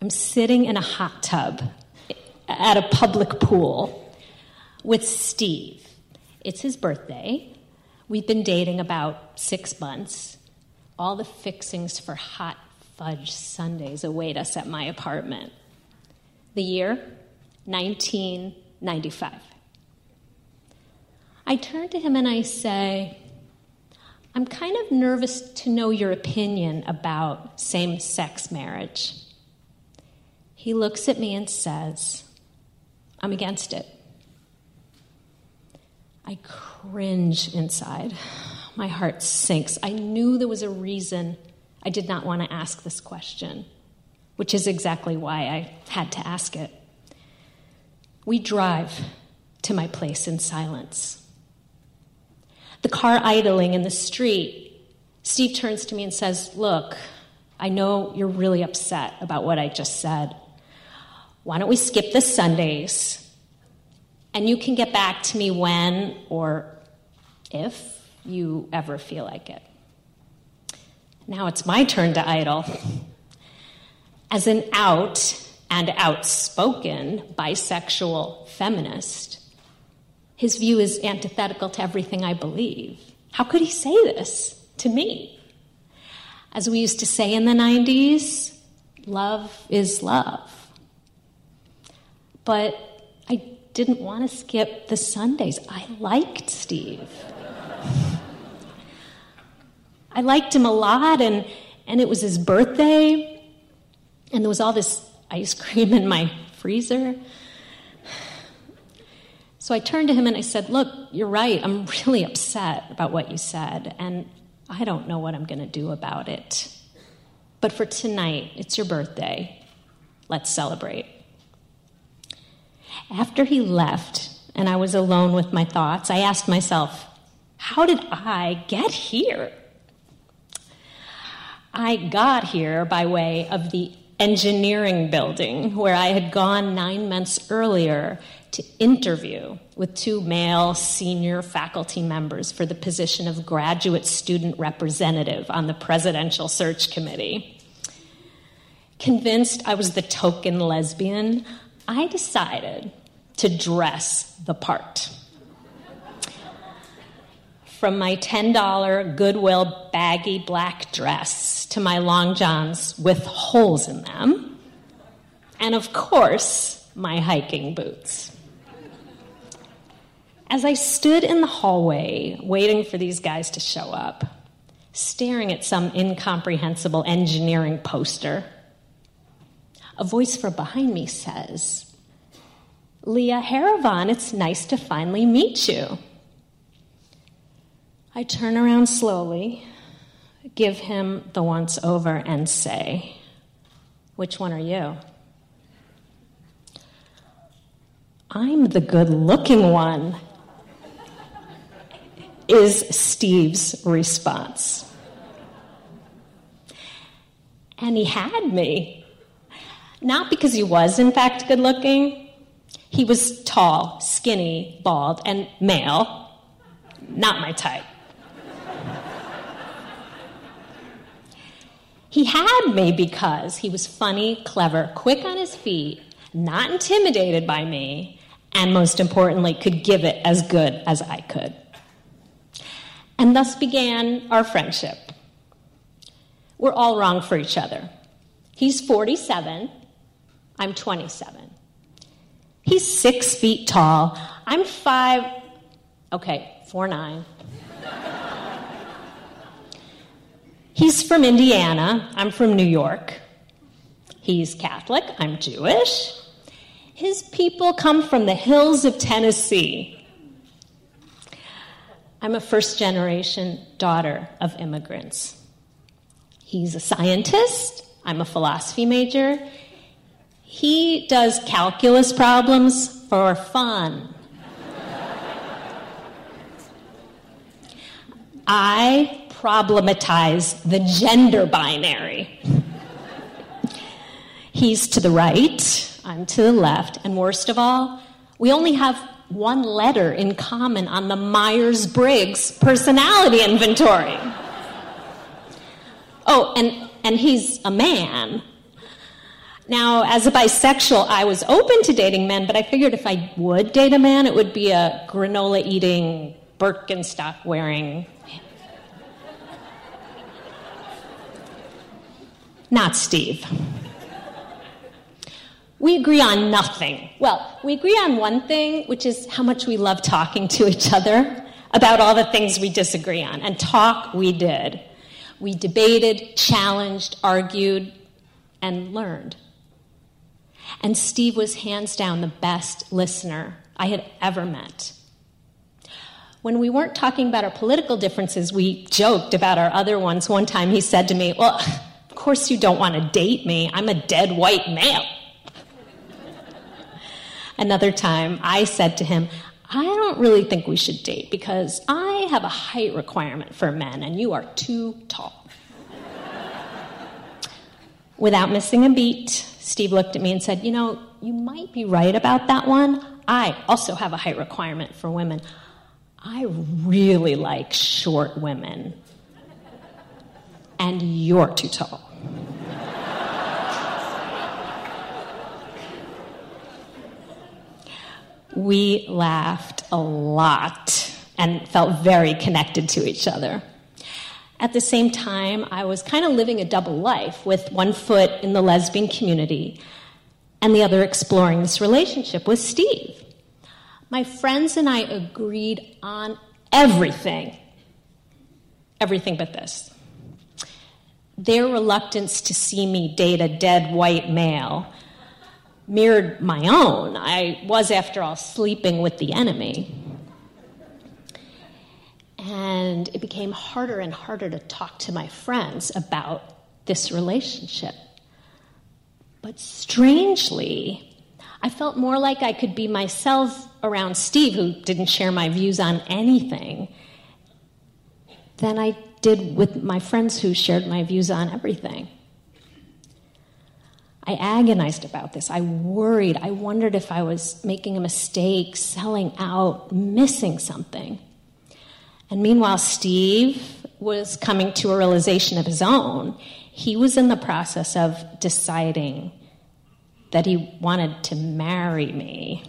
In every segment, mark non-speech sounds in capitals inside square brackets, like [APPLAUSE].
I'm sitting in a hot tub at a public pool with Steve. It's his birthday. We've been dating about six months. All the fixings for hot fudge sundaes await us at my apartment. The year 1995. I turn to him and I say, I'm kind of nervous to know your opinion about same sex marriage. He looks at me and says, I'm against it. I cringe inside. My heart sinks. I knew there was a reason I did not want to ask this question, which is exactly why I had to ask it. We drive to my place in silence. The car idling in the street, Steve turns to me and says, Look, I know you're really upset about what I just said. Why don't we skip the sundaes? And you can get back to me when or if you ever feel like it. Now it's my turn to idle. As an out and outspoken bisexual feminist, his view is antithetical to everything I believe. How could he say this to me? As we used to say in the 90s, love is love. But I didn't want to skip the sundaes. I liked Steve. I liked him a lot, and, and it was his birthday, and there was all this ice cream in my freezer. So I turned to him and I said, Look, you're right. I'm really upset about what you said, and I don't know what I'm going to do about it. But for tonight, it's your birthday. Let's celebrate. After he left and I was alone with my thoughts, I asked myself, How did I get here? I got here by way of the engineering building where I had gone nine months earlier to interview with two male senior faculty members for the position of graduate student representative on the presidential search committee. Convinced I was the token lesbian, I decided to dress the part from my $10 Goodwill baggy black dress to my long johns with holes in them, and of course, my hiking boots. As I stood in the hallway waiting for these guys to show up, staring at some incomprehensible engineering poster, a voice from behind me says, Leah Haravan, it's nice to finally meet you. I turn around slowly, give him the once over, and say, Which one are you? I'm the good looking one, is Steve's response. And he had me. Not because he was, in fact, good looking. He was tall, skinny, bald, and male. Not my type. He had me because he was funny, clever, quick on his feet, not intimidated by me, and most importantly, could give it as good as I could. And thus began our friendship. We're all wrong for each other. He's 47, I'm 27. He's six feet tall, I'm five, okay, four nine. He's from Indiana. I'm from New York. He's Catholic. I'm Jewish. His people come from the hills of Tennessee. I'm a first generation daughter of immigrants. He's a scientist. I'm a philosophy major. He does calculus problems for fun. I problematize the gender binary. He's to the right, I'm to the left, and worst of all, we only have one letter in common on the Myers Briggs personality inventory. Oh, and, and he's a man. Now, as a bisexual, I was open to dating men, but I figured if I would date a man, it would be a granola eating, Birkenstock wearing. Not Steve. We agree on nothing. Well, we agree on one thing, which is how much we love talking to each other about all the things we disagree on. And talk we did. We debated, challenged, argued, and learned. And Steve was hands down the best listener I had ever met. When we weren't talking about our political differences, we joked about our other ones. One time he said to me, Well, of course you don't want to date me. I'm a dead white male. Another time I said to him, I don't really think we should date because I have a height requirement for men and you are too tall. Without missing a beat, Steve looked at me and said, You know, you might be right about that one. I also have a height requirement for women. I really like short women. And you're too tall. we laughed a lot and felt very connected to each other. At the same time, I was kind of living a double life with one foot in the lesbian community and the other exploring this relationship with Steve. My friends and I agreed on everything. Everything but this. Their reluctance to see me date a dead white male mirrored my own. I was, after all, sleeping with the enemy. And it became harder and harder to talk to my friends about this relationship. But strangely, I felt more like I could be myself around Steve, who didn't share my views on anything, than I did with my friends who shared my views on everything. I agonized about this. I worried. I wondered if I was making a mistake, selling out, missing something. And meanwhile, Steve was coming to a realization of his own. He was in the process of deciding that he wanted to marry me.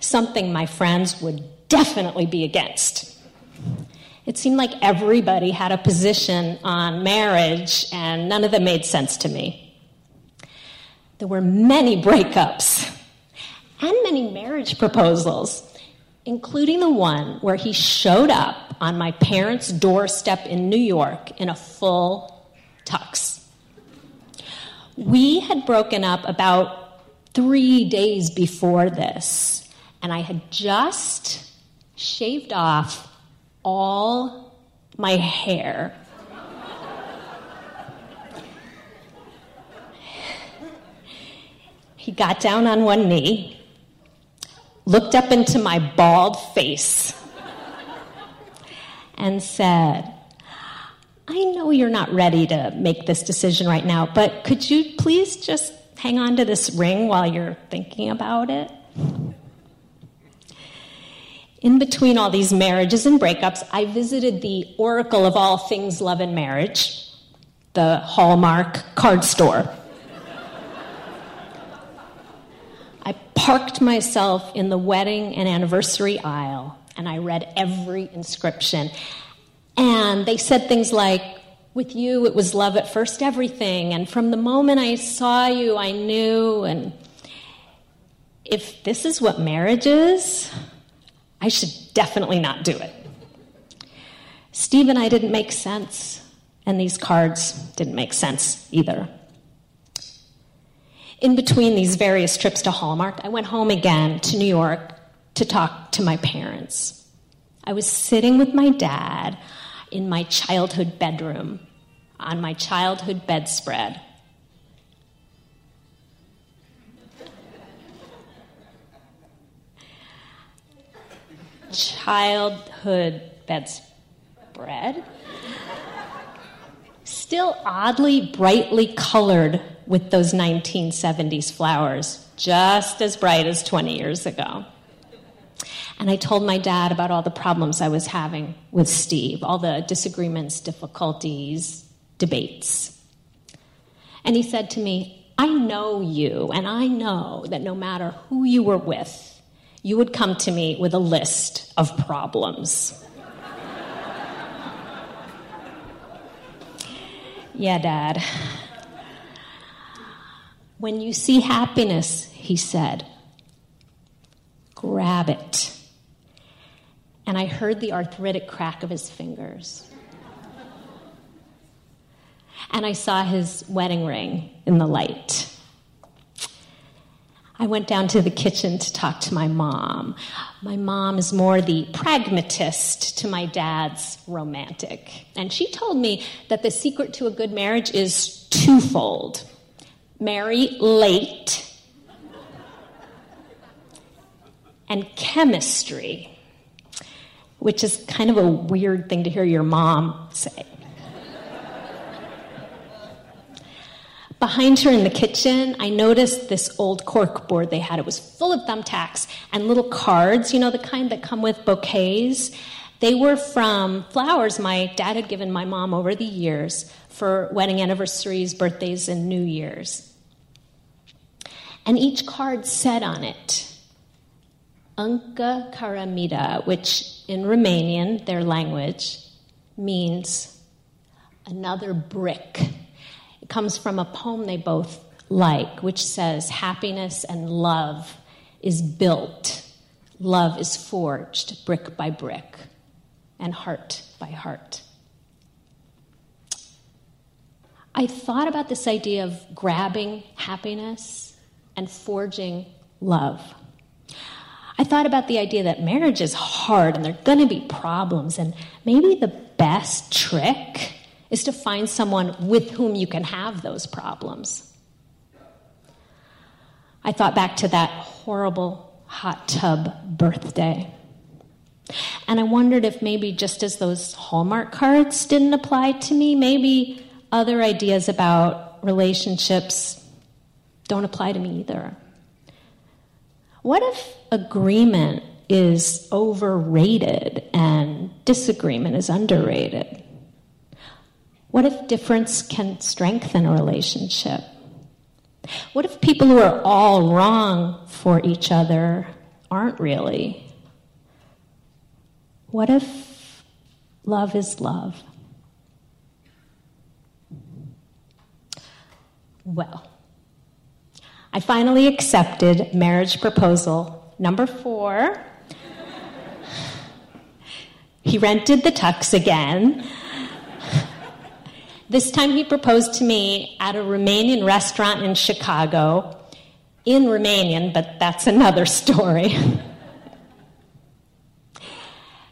Something my friends would definitely be against. It seemed like everybody had a position on marriage, and none of them made sense to me. There were many breakups and many marriage proposals, including the one where he showed up on my parents' doorstep in New York in a full tux. We had broken up about three days before this, and I had just shaved off all my hair. he got down on one knee, looked up into my bald face, and said, I know you're not ready to make this decision right now, but could you please just hang on to this ring while you're thinking about it? in between all these marriages and breakups, I visited the oracle of all things love and marriage, the Hallmark card store. I parked myself in the wedding and anniversary aisle and I read every inscription. And they said things like, with you, it was love at first everything. And from the moment I saw you, I knew. And if this is what marriage is, I should definitely not do it. Steve and I didn't make sense, and these cards didn't make sense either. In between these various trips to Hallmark, I went home again to New York to talk to my parents. I was sitting with my dad in my childhood bedroom on my childhood bedspread childhood bedspread. Still oddly brightly colored with those 1970s flowers, just as bright as 20 years ago. And I told my dad about all the problems I was having with Steve, all the disagreements, difficulties, debates. And he said to me, I know you, and I know that no matter who you were with, you would come to me with a list of problems. [LAUGHS] yeah, Dad. When you see happiness, he said, grab it. And I heard the arthritic crack of his fingers and I saw his wedding ring in the light. I went down to the kitchen to talk to my mom. My mom is more the pragmatist to my dad's romantic. And she told me that the secret to a good marriage is twofold marry late and chemistry, which is kind of a weird thing to hear your mom say. Behind her in the kitchen, I noticed this old cork board they had. It was full of thumbtacks and little cards, you know, the kind that come with bouquets. They were from flowers my dad had given my mom over the years for wedding anniversaries, birthdays, and New Year's. And each card said on it, Încă Caramida, which in Romanian, their language, means another brick It comes from a poem they both like, which says, Happiness and love is built, love is forged brick by brick, and heart by heart. I thought about this idea of grabbing happiness and forging love. I thought about the idea that marriage is hard and there are going to be problems, and maybe the best trick is to find someone with whom you can have those problems. I thought back to that horrible hot tub birthday. And I wondered if maybe just as those Hallmark cards didn't apply to me, maybe other ideas about relationships don't apply to me either. What if agreement is overrated and disagreement is underrated? What if difference can strengthen a relationship? What if people who are all wrong for each other aren't really? What if love is love? Well, I finally accepted marriage proposal number four. he rented the tux again. This time he proposed to me at a Romanian restaurant in Chicago, in Romanian, but that's another story. [LAUGHS]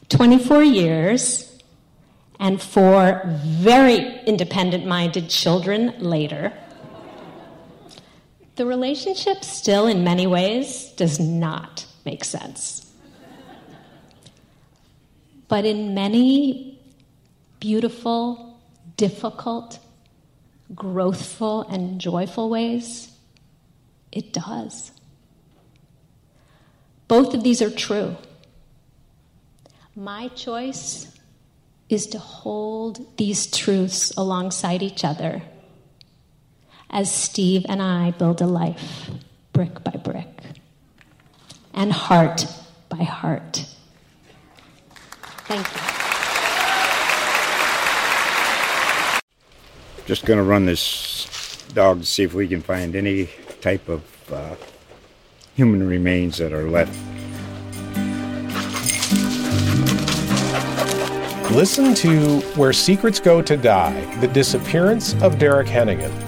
24 years and four very independent minded children later. The relationship still, in many ways, does not make sense. But in many beautiful, difficult, growthful, and joyful ways? It does. Both of these are true. My choice is to hold these truths alongside each other as Steve and I build a life brick by brick and heart by heart. Thank you. Just going to run this dog to see if we can find any type of uh, human remains that are left. Listen to Where Secrets Go to Die The Disappearance of Derek Hennigan.